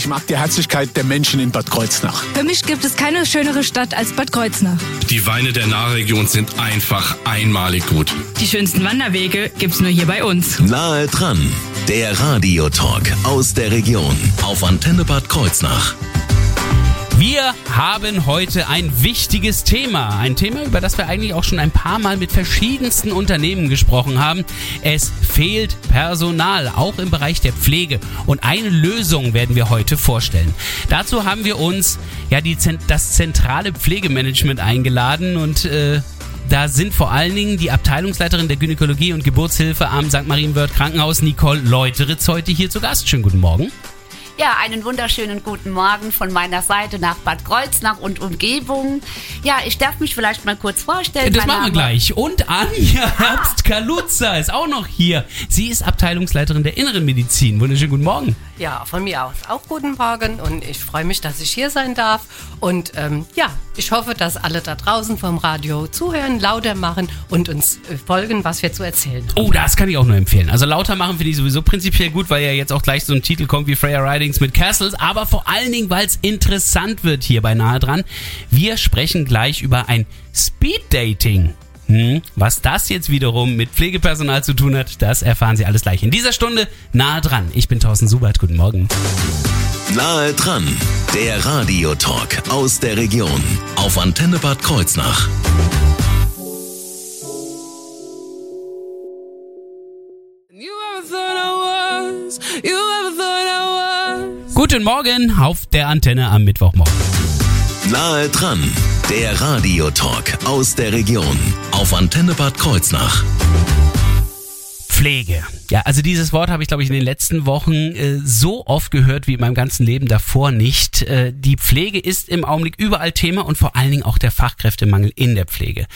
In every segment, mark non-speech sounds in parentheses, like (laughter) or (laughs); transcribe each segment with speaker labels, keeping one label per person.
Speaker 1: Ich mag die Herzlichkeit der Menschen in Bad Kreuznach.
Speaker 2: Für mich gibt es keine schönere Stadt als Bad Kreuznach.
Speaker 3: Die Weine der Nahregion sind einfach einmalig gut.
Speaker 2: Die schönsten Wanderwege gibt's nur hier bei uns.
Speaker 4: Nahe dran, der Radiotalk aus der Region auf Antenne Bad Kreuznach.
Speaker 5: Wir haben heute ein wichtiges Thema. Ein Thema, über das wir eigentlich auch schon ein paar Mal mit verschiedensten Unternehmen gesprochen haben. Es fehlt Personal, auch im Bereich der Pflege. Und eine Lösung werden wir heute vorstellen. Dazu haben wir uns ja die, das zentrale Pflegemanagement eingeladen und äh, da sind vor allen Dingen die Abteilungsleiterin der Gynäkologie und Geburtshilfe am St. Marienwörth Krankenhaus, Nicole Leuteritz, heute hier zu Gast. Schönen guten Morgen.
Speaker 6: Ja, einen wunderschönen guten Morgen von meiner Seite nach Bad Kreuznach und Umgebung. Ja, ich darf mich vielleicht mal kurz vorstellen.
Speaker 5: Das machen wir gleich. Und Anja ah. Herbst-Kaluza ist auch noch hier. Sie ist Abteilungsleiterin der Inneren Medizin. Wunderschönen guten Morgen.
Speaker 7: Ja, von mir aus auch guten Morgen und ich freue mich, dass ich hier sein darf. Und ähm, ja, ich hoffe, dass alle da draußen vom Radio zuhören, lauter machen und uns äh, folgen, was wir zu erzählen haben.
Speaker 5: Oh, das kann ich auch nur empfehlen. Also lauter machen finde ich sowieso prinzipiell gut, weil ja jetzt auch gleich so ein Titel kommt wie Freya Ridings mit Castles, aber vor allen Dingen, weil es interessant wird hier bei Nahe dran. Wir sprechen gleich über ein Speed Dating. Hm, was das jetzt wiederum mit Pflegepersonal zu tun hat, das erfahren Sie alles gleich in dieser Stunde. Nahe dran. Ich bin Thorsten Subert. Guten Morgen.
Speaker 4: Nahe dran. Der Radiotalk aus der Region auf Antenne Bad Kreuznach.
Speaker 5: Guten Morgen auf der Antenne am Mittwochmorgen.
Speaker 4: Nahe dran, der Radiotalk aus der Region auf Antenne Bad Kreuznach.
Speaker 5: Pflege. Ja, also dieses Wort habe ich, glaube ich, in den letzten Wochen äh, so oft gehört wie in meinem ganzen Leben davor nicht. Äh, die Pflege ist im Augenblick überall Thema und vor allen Dingen auch der Fachkräftemangel in der Pflege.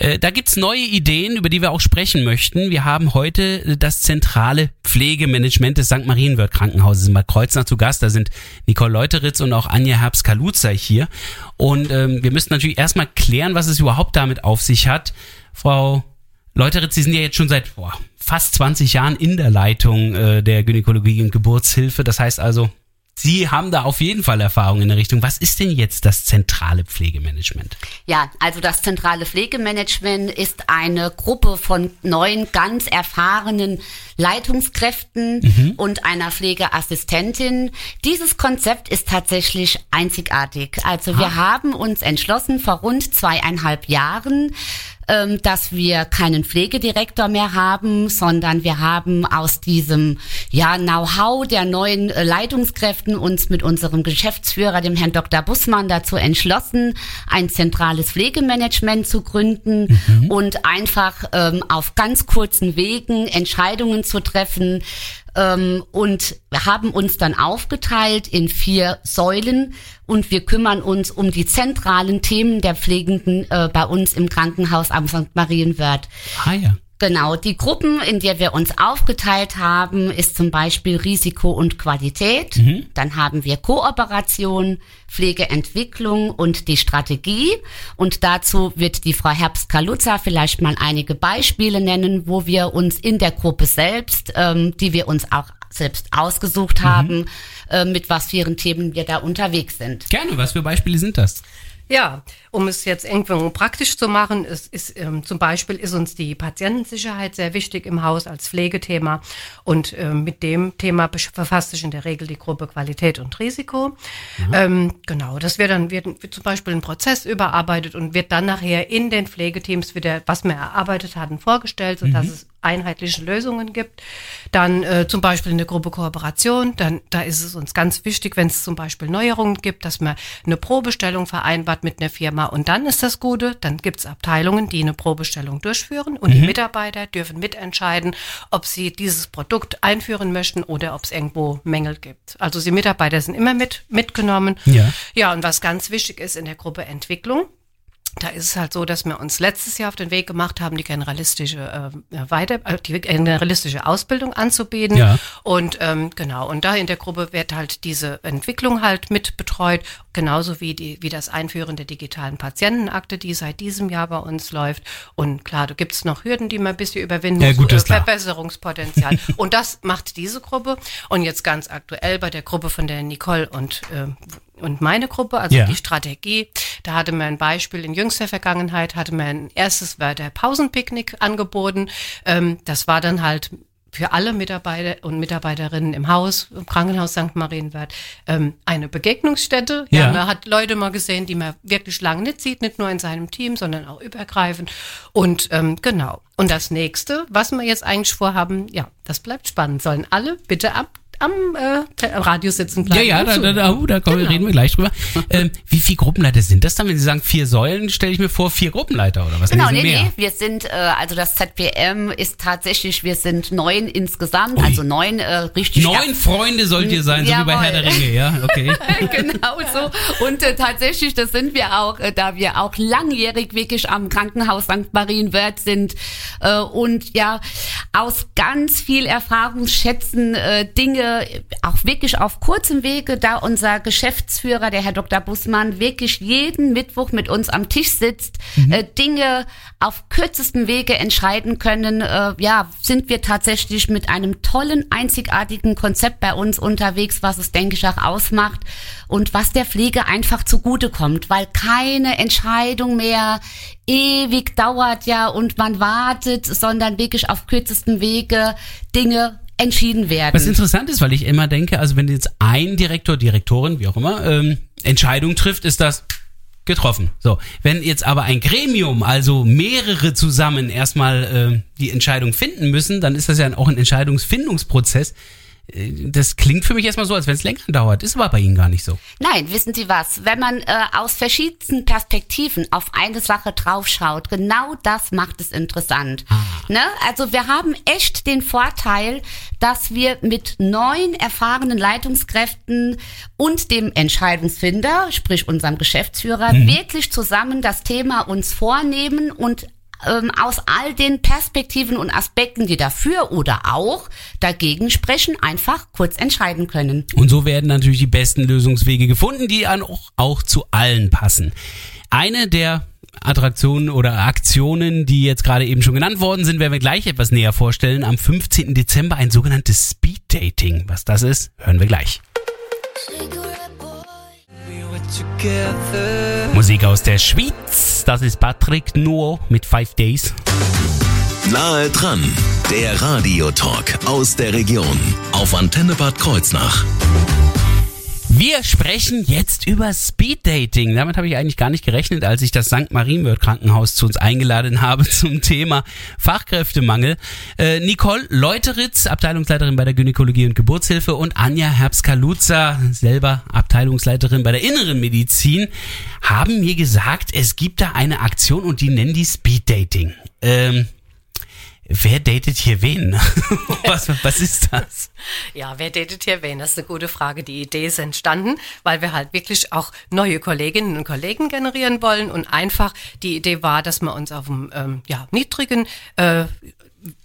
Speaker 5: Äh, da gibt's neue Ideen, über die wir auch sprechen möchten. Wir haben heute äh, das zentrale Pflegemanagement des St. Marienwörth Krankenhauses in Bad Kreuznach zu Gast. Da sind Nicole Leuteritz und auch Anja Herbst-Kaluza hier. Und ähm, wir müssen natürlich erstmal klären, was es überhaupt damit auf sich hat. Frau Leuteritz, Sie sind ja jetzt schon seit boah, fast 20 Jahren in der Leitung äh, der Gynäkologie und Geburtshilfe. Das heißt also, Sie haben da auf jeden Fall Erfahrung in der Richtung. Was ist denn jetzt das zentrale Pflegemanagement?
Speaker 6: Ja, also das zentrale Pflegemanagement ist eine Gruppe von neun ganz erfahrenen Leitungskräften mhm. und einer Pflegeassistentin. Dieses Konzept ist tatsächlich einzigartig. Also wir ah. haben uns entschlossen, vor rund zweieinhalb Jahren ähm, dass wir keinen Pflegedirektor mehr haben, sondern wir haben aus diesem ja, Know-how der neuen äh, Leitungskräften uns mit unserem Geschäftsführer, dem Herrn Dr. Bussmann, dazu entschlossen, ein zentrales Pflegemanagement zu gründen mhm. und einfach ähm, auf ganz kurzen Wegen Entscheidungen zu treffen, ähm, und haben uns dann aufgeteilt in vier Säulen und wir kümmern uns um die zentralen Themen der Pflegenden äh, bei uns im Krankenhaus am St. Marienwörth.
Speaker 5: Ah ja.
Speaker 6: Genau, die Gruppen, in der wir uns aufgeteilt haben, ist zum Beispiel Risiko und Qualität. Mhm. Dann haben wir Kooperation, Pflegeentwicklung und die Strategie. Und dazu wird die Frau Herbst-Kaluza vielleicht mal einige Beispiele nennen, wo wir uns in der Gruppe selbst, ähm, die wir uns auch selbst ausgesucht mhm. haben, äh, mit was für ihren Themen wir da unterwegs sind.
Speaker 5: Gerne, was für Beispiele sind das?
Speaker 7: Ja, um es jetzt irgendwo praktisch zu machen, ist, ist ähm, zum Beispiel ist uns die Patientensicherheit sehr wichtig im Haus als Pflegethema und ähm, mit dem Thema befasst sich in der Regel die Gruppe Qualität und Risiko. Ähm, genau, das wird dann wird, wird zum Beispiel ein Prozess überarbeitet und wird dann nachher in den Pflegeteams wieder, was wir erarbeitet hatten, vorgestellt, sodass mhm. es einheitliche Lösungen gibt. Dann äh, zum Beispiel in der Gruppe Kooperation, dann da ist es uns ganz wichtig, wenn es zum Beispiel Neuerungen gibt, dass man eine Probestellung vereinbart mit einer Firma. Und dann ist das Gute, dann gibt es Abteilungen, die eine Probestellung durchführen und mhm. die Mitarbeiter dürfen mitentscheiden, ob sie dieses Produkt einführen möchten oder ob es irgendwo Mängel gibt. Also die Mitarbeiter sind immer mit mitgenommen. Ja. ja, und was ganz wichtig ist in der Gruppe Entwicklung, da ist es halt so, dass wir uns letztes Jahr auf den Weg gemacht haben, die generalistische äh, weiter, äh, die generalistische Ausbildung anzubieten.
Speaker 5: Ja.
Speaker 7: Und ähm, genau, und da in der Gruppe wird halt diese Entwicklung halt mit betreut, genauso wie die, wie das Einführen der digitalen Patientenakte, die seit diesem Jahr bei uns läuft. Und klar, da gibt's noch Hürden, die man ein bisschen überwinden
Speaker 5: Ja,
Speaker 7: muss,
Speaker 5: gut,
Speaker 7: äh,
Speaker 5: ist klar.
Speaker 7: Verbesserungspotenzial. (laughs) und das macht diese Gruppe. Und jetzt ganz aktuell bei der Gruppe von der Nicole und äh, und meine Gruppe, also
Speaker 5: Ja.
Speaker 7: die Strategie, da hatte man ein Beispiel in jüngster Vergangenheit, hatte man ein erstes war der Pausenpicknick angeboten. Ähm, das war dann halt für alle Mitarbeiter und Mitarbeiterinnen im Haus, im Krankenhaus St. Marienwerth, ähm, eine Begegnungsstätte. Ja.
Speaker 5: Ja.
Speaker 7: man hat Leute mal gesehen, die man wirklich lange nicht sieht, nicht nur in seinem Team, sondern auch übergreifend. Und ähm, genau. Und das nächste, was wir jetzt eigentlich vorhaben, ja, das bleibt spannend. Sollen alle bitte ab am äh, Te- Radio sitzen
Speaker 5: Ja,
Speaker 7: bleiben.
Speaker 5: ja,
Speaker 7: und
Speaker 5: da, da, da, oh, da kommen,
Speaker 7: Genau.
Speaker 5: reden wir gleich drüber. Ähm, wie viele Gruppenleiter sind das dann? Wenn Sie sagen vier Säulen, stelle ich mir vor, vier Gruppenleiter oder was?
Speaker 6: Genau,
Speaker 5: Nee,
Speaker 6: nee, nee, wir sind, äh, also das ZPM ist tatsächlich, wir sind neun insgesamt,
Speaker 5: Ui.
Speaker 6: also neun äh, richtig
Speaker 5: Neun Freunde sollt ihr sein, so wie bei
Speaker 6: Jawohl.
Speaker 5: Herr der Ringe, ja, okay. (laughs)
Speaker 6: genau so. Und äh, tatsächlich, das sind wir auch, äh, da wir auch langjährig wirklich am Krankenhaus St. Marienwörth sind äh, und ja aus ganz viel Erfahrung schätzen äh, Dinge auch wirklich auf kurzem Wege, da unser Geschäftsführer, der Herr Dr. Bussmann, wirklich jeden Mittwoch mit uns am Tisch sitzt, äh, Dinge auf kürzestem Wege entscheiden können, äh, ja, sind wir tatsächlich mit einem tollen, einzigartigen Konzept bei uns unterwegs, was es, denke ich, auch ausmacht und was der Pflege einfach zugutekommt, weil keine Entscheidung mehr ewig dauert ja und man wartet, sondern wirklich auf kürzestem Wege Dinge entschieden werden.
Speaker 5: Was interessant ist, weil ich immer denke, also wenn jetzt ein Direktor, Direktorin, wie auch immer, ähm, Entscheidung trifft, ist das getroffen. So, wenn jetzt aber ein Gremium, also mehrere zusammen erstmal äh, die Entscheidung finden müssen, dann ist das ja auch ein Entscheidungsfindungsprozess. Das klingt für mich erstmal so, als wenn es länger dauert. Ist aber bei Ihnen gar nicht so.
Speaker 6: Nein, wissen Sie was? Wenn man äh, aus verschiedensten Perspektiven auf eine Sache draufschaut, genau das macht es interessant. Ne? Also wir haben echt den Vorteil, dass wir mit neun erfahrenen Leitungskräften und dem Entscheidungsfinder, sprich unserem Geschäftsführer, wirklich zusammen das Thema uns vornehmen und ähm, aus all den Perspektiven und Aspekten, die dafür oder auch dagegen sprechen, einfach kurz entscheiden können.
Speaker 5: Und so werden natürlich die besten Lösungswege gefunden, die an auch, auch zu allen passen. Eine der Attraktionen oder Aktionen, die jetzt gerade eben schon genannt worden sind, werden wir gleich etwas näher vorstellen. Am 15. Dezember ein sogenanntes Speed Dating. Was das ist, hören wir gleich. Musik aus der Schweiz. Das ist Patrick Nuo mit Five Days.
Speaker 4: Nahe dran, der Radiotalk aus der Region auf Antenne Bad Kreuznach.
Speaker 5: Wir sprechen jetzt über Speed Dating. Damit habe ich eigentlich gar nicht gerechnet, als ich das St. Marienwörth Krankenhaus zu uns eingeladen habe (laughs) zum Thema Fachkräftemangel. Äh, Nicole Leuteritz, Abteilungsleiterin bei der Gynäkologie und Geburtshilfe und Anja Herbst-Kaluza, selber Abteilungsleiterin bei der Inneren Medizin, haben mir gesagt, es gibt da eine Aktion und die nennen die Speed Dating. Ähm, wer datet hier wen? (laughs) was, was ist das?
Speaker 7: Ja, wer datet hier wen? Das ist eine gute Frage. Die Idee ist entstanden, weil wir halt wirklich auch neue Kolleginnen und Kollegen generieren wollen und einfach die Idee war, dass wir uns auf einem ähm, ja, niedrigen äh,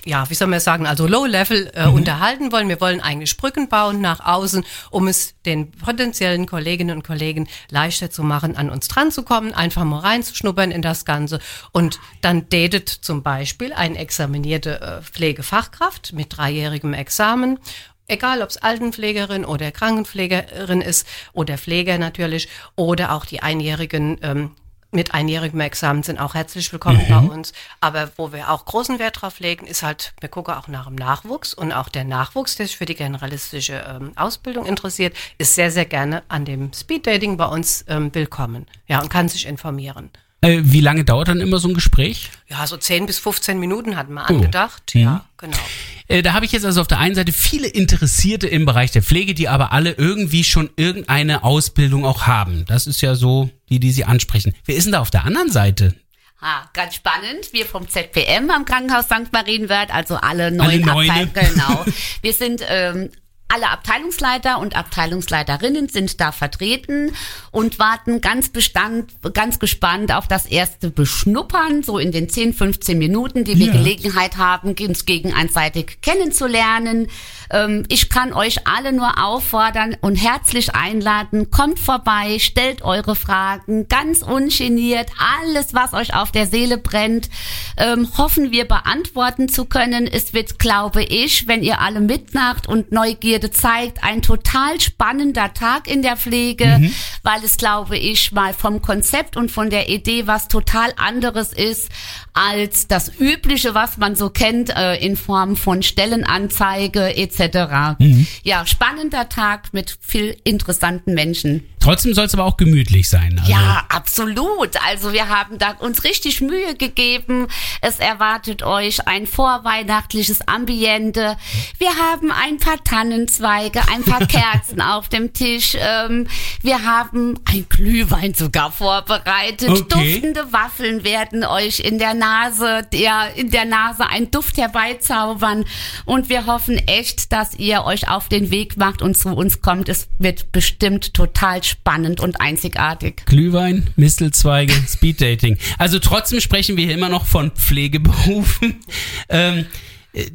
Speaker 7: ja, wie soll man sagen, also Low-Level äh, unterhalten wollen. Wir wollen eigentlich Brücken bauen nach außen, um es den potenziellen Kolleginnen und Kollegen leichter zu machen, an uns dran zu kommen, einfach mal reinzuschnuppern in das Ganze. Und dann datet zum Beispiel eine examinierte äh, Pflegefachkraft mit dreijährigem Examen Egal, ob es Altenpflegerin oder Krankenpflegerin ist oder Pfleger natürlich oder auch die einjährigen ähm, mit einjährigem Examen sind auch herzlich willkommen bei uns. Aber wo wir auch großen Wert drauf legen, ist halt, wir gucken auch nach dem Nachwuchs und auch der Nachwuchs, der sich für die generalistische ähm, Ausbildung interessiert, ist sehr, sehr gerne an dem Speeddating bei uns ähm, willkommen. Ja, und kann sich informieren.
Speaker 5: Äh, wie lange dauert dann immer so ein Gespräch?
Speaker 7: Ja, so 10 bis 15 Minuten hatten wir angedacht. Ja, genau.
Speaker 5: Äh, da habe ich jetzt also auf der einen Seite viele Interessierte im Bereich der Pflege, die aber alle irgendwie schon irgendeine Ausbildung auch haben. Das ist ja so die, die Sie ansprechen. Wer ist denn da auf der anderen Seite?
Speaker 6: Ah, ganz spannend. Wir vom ZPM am Krankenhaus St. Marienwörth, also alle neuen
Speaker 5: Neune.
Speaker 6: Abteilungen. (laughs) Genau. Wir sind ähm, alle Abteilungsleiter und Abteilungsleiterinnen sind da vertreten und warten ganz bestand, ganz gespannt auf das erste Beschnuppern, so in den 10, 15 Minuten, die wir
Speaker 5: Ja.
Speaker 6: Gelegenheit haben, uns gegenseitig kennenzulernen. Ähm, ich kann euch alle nur auffordern und herzlich einladen, kommt vorbei, stellt eure Fragen, ganz ungeniert, alles, was euch auf der Seele brennt, ähm, hoffen wir beantworten zu können. Es wird, glaube ich, wenn ihr alle mitmacht und Neugierde zeigt, ein total spannender Tag in der Pflege, weil es, glaube ich, mal vom Konzept und von der Idee was total anderes ist als das Übliche, was man so kennt äh, in Form von Stellenanzeige etc. Ja, spannender Tag mit viel interessanten Menschen.
Speaker 5: Trotzdem soll es aber auch gemütlich sein. Also,
Speaker 6: Ja, absolut. Also wir haben da uns richtig Mühe gegeben. Es erwartet euch ein vorweihnachtliches Ambiente. Wir haben ein paar Tannenzweige, ein paar (laughs) Kerzen auf dem Tisch. Ähm, wir haben ein Glühwein sogar vorbereitet.
Speaker 5: Okay.
Speaker 6: Duftende Waffeln werden euch in der Nase, der, in der Nase einen Duft herbeizaubern. Und wir hoffen echt, dass ihr euch auf den Weg macht und zu uns kommt. Es wird bestimmt total spannend und einzigartig.
Speaker 5: Glühwein, Mistelzweige, Speeddating. Also trotzdem sprechen wir hier immer noch von Pflegeberufen. (laughs) ähm, äh,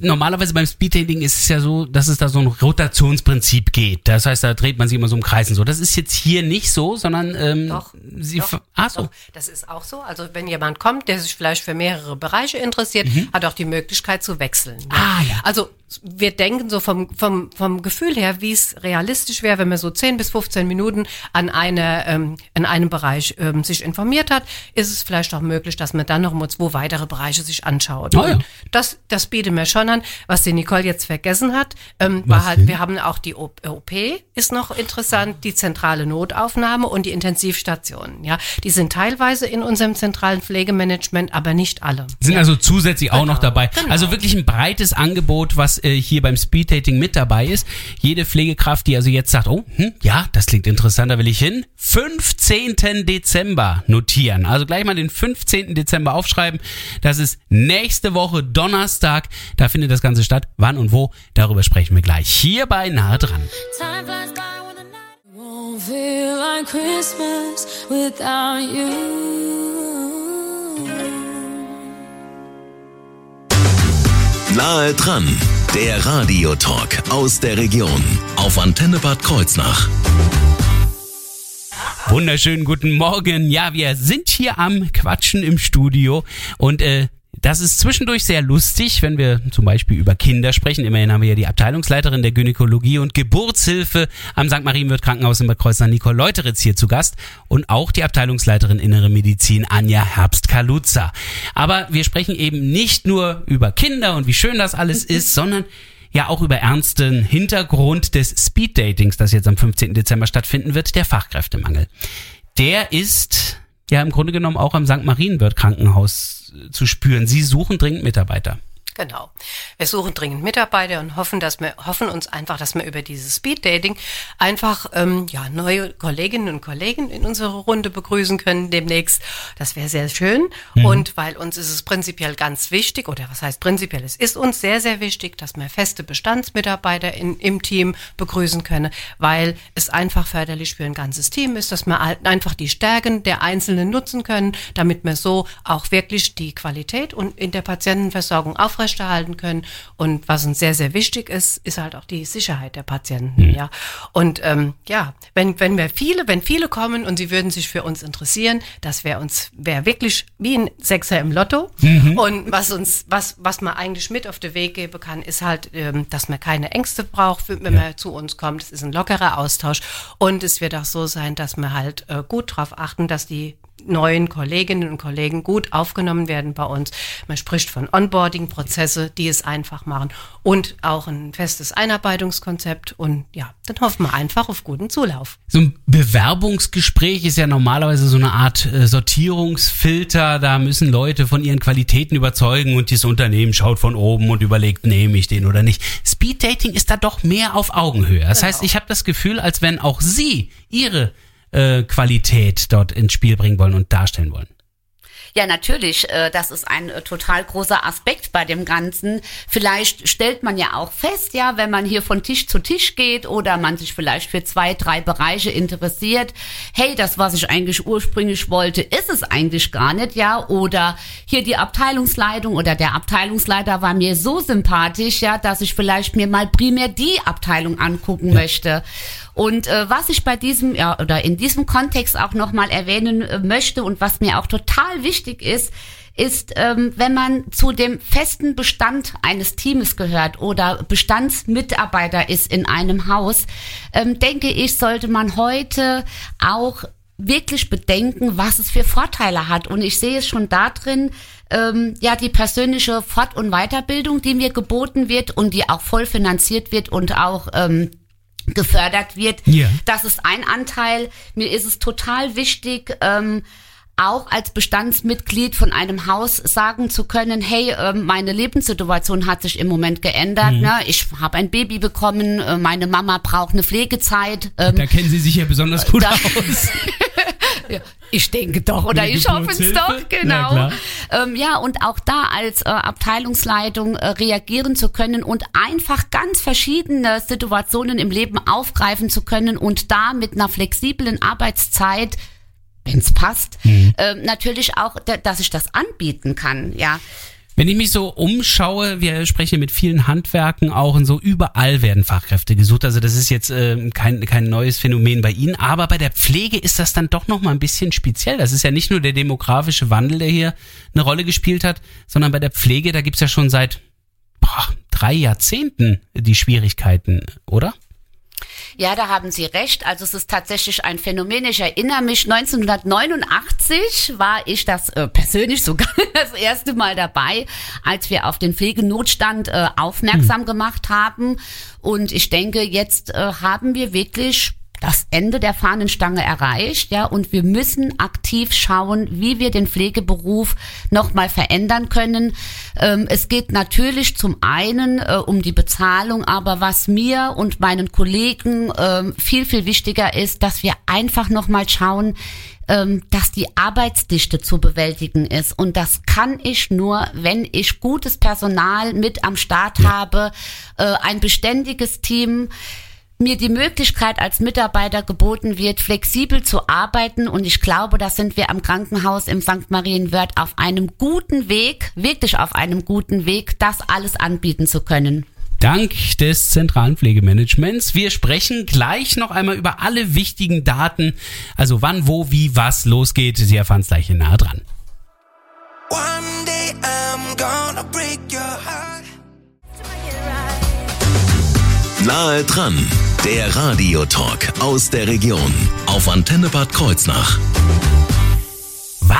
Speaker 5: normalerweise beim Speeddating ist es ja so, dass es da so ein Rotationsprinzip geht. Das heißt, da dreht man sich immer so im Kreis und so. Das ist jetzt hier nicht so, sondern ähm,
Speaker 7: Doch,
Speaker 5: sie
Speaker 7: doch,
Speaker 5: ah, so.
Speaker 7: doch. Das ist auch so. Also wenn jemand kommt, der sich vielleicht für mehrere Bereiche interessiert, hat auch die Möglichkeit zu wechseln.
Speaker 5: Mhm. Ah, ja.
Speaker 7: Also wir denken so vom, vom, vom Gefühl her, wie es realistisch wäre, wenn man so 10 bis 15 Minuten an einer, ähm, in einem Bereich ähm, sich informiert hat, ist es vielleicht auch möglich, dass man dann noch mal zwei weitere Bereiche sich anschaut.
Speaker 5: Ah, ja.
Speaker 7: Das, das bieten wir schon an. Was die Nicole jetzt vergessen hat, ähm, war halt,
Speaker 5: denn?
Speaker 7: wir haben auch die OP, ist noch interessant, die zentrale Notaufnahme und die Intensivstationen. Ja, die sind teilweise in unserem zentralen Pflegemanagement, aber nicht alle.
Speaker 5: Sind also zusätzlich auch noch
Speaker 7: Genau,
Speaker 5: dabei.
Speaker 7: genau.
Speaker 5: Also wirklich ein breites Angebot, was äh, hier beim Speeddating mit dabei ist. Jede Pflegekraft, die also jetzt sagt, oh, hm, ja, das klingt interessant, da will ich hin. 15. Dezember notieren. Also gleich mal den 15. Dezember aufschreiben. Das ist nächste Woche Donnerstag. Da findet das Ganze statt. Wann und wo, darüber sprechen wir gleich. Hier bei Nahe dran.
Speaker 8: Feel like Christmas without you.
Speaker 4: Nahe dran, der Radiotalk aus der Region auf Antenne Bad Kreuznach.
Speaker 5: Wunderschönen guten Morgen. Ja, wir sind hier am Quatschen im Studio und äh, das ist zwischendurch sehr lustig, wenn wir zum Beispiel über Kinder sprechen. Immerhin haben wir ja die Abteilungsleiterin der Gynäkologie und Geburtshilfe am St. Marienwirt Krankenhaus in Bad Kreuznach, Nicole Leuteritz, hier zu Gast und auch die Abteilungsleiterin Innere Medizin, Anja Herbst-Kaluza. Aber wir sprechen eben nicht nur über Kinder und wie schön das alles ist, sondern ja auch über ernsten Hintergrund des Speeddatings, das jetzt am 15. Dezember stattfinden wird, der Fachkräftemangel. Der ist ja im Grunde genommen auch am St. Marienwirt Krankenhaus zu spüren. Sie suchen dringend Mitarbeiter.
Speaker 7: Genau. Wir suchen dringend Mitarbeiter und hoffen, dass wir hoffen uns einfach, dass wir über dieses Speeddating einfach ähm, ja neue Kolleginnen und Kollegen in unsere Runde begrüßen können demnächst. Das wäre sehr schön. Und weil uns ist es prinzipiell ganz wichtig oder was heißt prinzipiell? Es ist uns sehr sehr wichtig, dass wir feste Bestandsmitarbeiter in, im Team begrüßen können, weil es einfach förderlich für ein ganzes Team ist, dass wir halt einfach die Stärken der Einzelnen nutzen können, damit wir so auch wirklich die Qualität und in der Patientenversorgung aufrechterhalten können. Und was uns sehr, sehr wichtig ist, ist halt auch die Sicherheit der Patienten. Ja. Und ähm, ja, wenn, wenn wir viele, wenn viele kommen und sie würden sich für uns interessieren, das wäre uns, wäre wirklich wie ein Sechser im Lotto. Und was uns, was, was man eigentlich mit auf den Weg geben kann, ist halt, ähm, dass man keine Ängste braucht, wenn man zu uns kommt. Es ist ein lockerer Austausch. Und es wird auch so sein, dass wir halt äh, gut darauf achten, dass die neuen Kolleginnen und Kollegen gut aufgenommen werden bei uns. Man spricht von Onboarding-Prozesse, die es einfach machen und auch ein festes Einarbeitungskonzept und ja, dann hoffen wir einfach auf guten Zulauf.
Speaker 5: So ein Bewerbungsgespräch ist ja normalerweise so eine Art äh, Sortierungsfilter. Da müssen Leute von ihren Qualitäten überzeugen und dieses Unternehmen schaut von oben und überlegt, nehme ich den oder nicht. Speeddating ist da doch mehr auf Augenhöhe. Das heißt, ich habe das Gefühl, als wenn auch Sie Ihre äh, Qualität dort ins Spiel bringen wollen und darstellen wollen.
Speaker 6: Ja, natürlich. Äh, das ist ein äh, total großer Aspekt bei dem Ganzen. Vielleicht stellt man ja auch fest, ja, wenn man hier von Tisch zu Tisch geht oder man sich vielleicht für zwei, drei Bereiche interessiert, hey, das, was ich eigentlich ursprünglich wollte, ist es eigentlich gar nicht, ja. Oder hier die Abteilungsleitung oder der Abteilungsleiter war mir so sympathisch, ja, dass ich vielleicht mir mal primär die Abteilung angucken ja. möchte. Und äh, was ich bei diesem ja oder in diesem Kontext auch nochmal erwähnen äh, möchte und was mir auch total wichtig ist, ist, ähm, wenn man zu dem festen Bestand eines Teams gehört oder Bestandsmitarbeiter ist in einem Haus, ähm, denke ich, sollte man heute auch wirklich bedenken, was es für Vorteile hat. Und ich sehe es schon da drin, ähm, ja, die persönliche Fort- und Weiterbildung, die mir geboten wird und die auch voll finanziert wird und auch ähm, gefördert wird. Ja. Das ist ein Anteil. Mir ist es total wichtig, ähm, auch als Bestandsmitglied von einem Haus sagen zu können, hey, ähm, meine Lebenssituation hat sich im Moment geändert. Mhm. Ne? Ich habe ein Baby bekommen, äh, meine Mama braucht eine Pflegezeit.
Speaker 5: Ähm, da kennen Sie sich ja besonders gut aus. (laughs)
Speaker 6: ja, ich denke doch, oder ich hoffe es doch, genau. Ähm, ja, und auch da als äh, Abteilungsleitung äh, reagieren zu können und einfach ganz verschiedene Situationen im Leben aufgreifen zu können und da mit einer flexiblen Arbeitszeit wenn es passt, mhm. äh, natürlich auch, dass ich das anbieten kann, ja.
Speaker 5: Wenn ich mich so umschaue, wir sprechen mit vielen Handwerken auch und so, überall werden Fachkräfte gesucht. Also das ist jetzt äh, kein, kein neues Phänomen bei Ihnen, aber bei der Pflege ist das dann doch nochmal ein bisschen speziell. Das ist ja nicht nur der demografische Wandel, der hier eine Rolle gespielt hat, sondern bei der Pflege, da gibt's ja schon seit boah, drei Jahrzehnten die Schwierigkeiten, oder?
Speaker 6: Ja, da haben Sie recht. Also es ist tatsächlich ein Phänomen. Ich erinnere mich, 1989 war ich das äh, persönlich sogar (laughs) das erste Mal dabei, als wir auf den Pflegenotstand äh, aufmerksam hm. gemacht haben. Und ich denke, jetzt äh, haben wir wirklich das Ende der Fahnenstange erreicht, ja, und wir müssen aktiv schauen, wie wir den Pflegeberuf nochmal verändern können. Ähm, es geht natürlich zum einen äh, um die Bezahlung, aber was mir und meinen Kollegen äh, viel, viel wichtiger ist, dass wir einfach nochmal schauen, ähm, dass die Arbeitsdichte zu bewältigen ist. Und das kann ich nur, wenn ich gutes Personal mit am Start habe, äh, ein beständiges Team, mir die Möglichkeit als Mitarbeiter geboten wird, flexibel zu arbeiten. Und ich glaube, da sind wir am Krankenhaus im St. Marienwörth auf einem guten Weg, wirklich auf einem guten Weg, das alles anbieten zu können.
Speaker 5: Dank des zentralen Pflegemanagements. Wir sprechen gleich noch einmal über alle wichtigen Daten, also wann, wo, wie, was losgeht. Sie erfahren es gleich nah dran. One day I'm gonna break your heart.
Speaker 4: Nahe dran, der Radiotalk aus der Region auf Antenne Bad Kreuznach.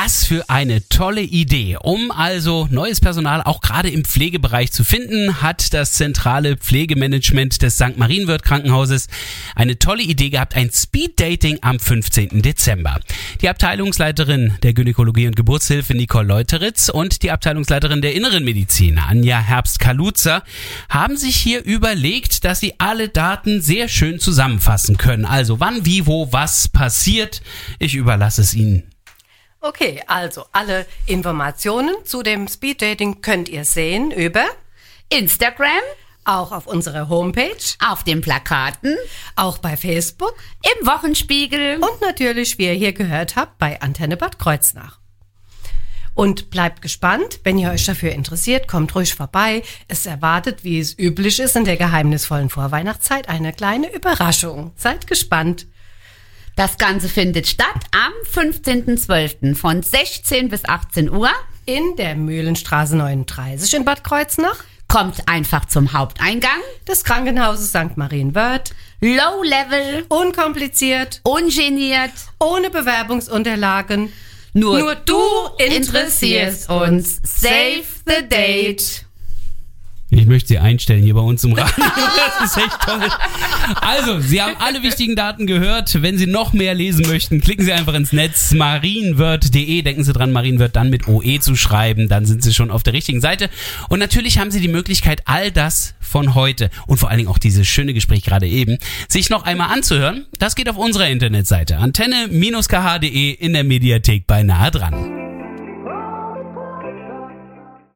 Speaker 5: Was für eine tolle Idee. Um also neues Personal auch gerade im Pflegebereich zu finden, hat das zentrale Pflegemanagement des St. Marienwirt Krankenhauses eine tolle Idee gehabt, ein Speed Dating am 15. Dezember. Die Abteilungsleiterin der Gynäkologie und Geburtshilfe Nicole Leuteritz und die Abteilungsleiterin der Inneren Medizin Anja Herbst-Kaluza haben sich hier überlegt, dass sie alle Daten sehr schön zusammenfassen können. Also wann, wie, wo, was passiert. Ich überlasse es Ihnen.
Speaker 7: Okay, also alle Informationen zu dem Speeddating könnt ihr sehen über
Speaker 6: Instagram,
Speaker 7: auch auf unserer Homepage,
Speaker 6: auf den Plakaten,
Speaker 7: auch bei Facebook,
Speaker 6: im Wochenspiegel
Speaker 7: und natürlich, wie ihr hier gehört habt, bei Antenne Bad Kreuznach. Und bleibt gespannt, wenn ihr euch dafür interessiert, kommt ruhig vorbei. Es erwartet, wie es üblich ist in der geheimnisvollen Vorweihnachtszeit, eine kleine Überraschung. Seid gespannt.
Speaker 6: Das Ganze findet statt am 15.12. von 16 bis 18 Uhr
Speaker 7: in der Mühlenstraße 39 in Bad Kreuznach.
Speaker 6: Kommt einfach zum Haupteingang
Speaker 7: des Krankenhauses St. Marienwörth.
Speaker 6: Low Level.
Speaker 7: Unkompliziert.
Speaker 6: Ungeniert.
Speaker 7: Ohne Bewerbungsunterlagen.
Speaker 6: Nur, Nur du interessierst uns. Save the date.
Speaker 5: Ich möchte sie einstellen hier bei uns im Radio. Das ist echt toll. Also, Sie haben alle wichtigen Daten gehört. Wenn Sie noch mehr lesen möchten, klicken Sie einfach ins Netz marienwörth.de. Denken Sie dran, Marienwörth dann mit OE zu schreiben. Dann sind Sie schon auf der richtigen Seite. Und natürlich haben Sie die Möglichkeit, all das von heute und vor allen Dingen auch dieses schöne Gespräch gerade eben, sich noch einmal anzuhören. Das geht auf unserer Internetseite antenne-kh.de in der Mediathek bei nahe dran.